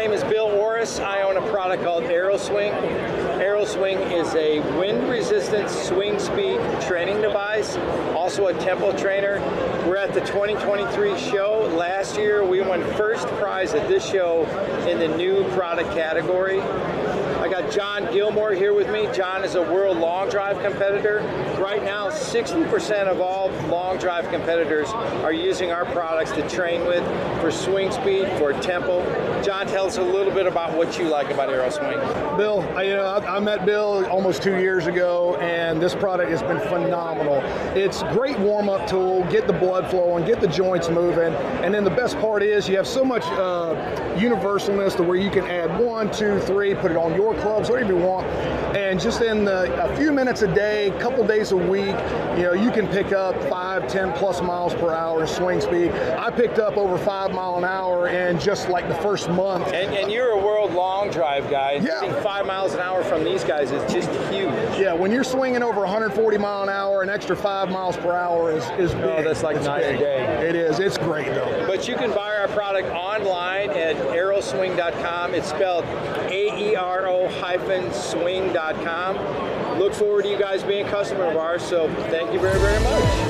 name is Bill Orris. I own a product called AeroSwing. AeroSwing is a wind-resistant swing speed training device, also a tempo trainer. We're at the 2023 show. Last year, we won first prize at this show in the new product category. I got John Gilmore here with me. John is a world long drive competitor. Right now, 60% of all long drive competitors are using our products to train with for swing speed, for tempo. John, tell us a little bit about what you like about AeroSwing. Bill, I, you know, I, met Bill almost two years ago, and this product has been phenomenal. It's great warm-up tool, get the blood flowing, get the joints moving, and then the best part is you have so much uh, universalness to where you can add one, two, three, put it on your clubs, whatever you want, and just in the, a few minutes a day, couple days a week, you know, you can pick up five, ten plus miles per hour swing speed. I picked up over five mile an hour in just like the first month. And, and you're a world long drive guy. Yeah. Five miles an hour from these guys is just huge. Yeah, when you're swinging over 140 mile an hour, an extra five miles per hour is is oh, big. Oh, that's like It's night and day. It is. It's great though. But you can buy our product online at aeroswing.com. It's spelled A-E-R-O hyphen swing.com. Look forward to you guys being a customer of ours, so thank you very, very much.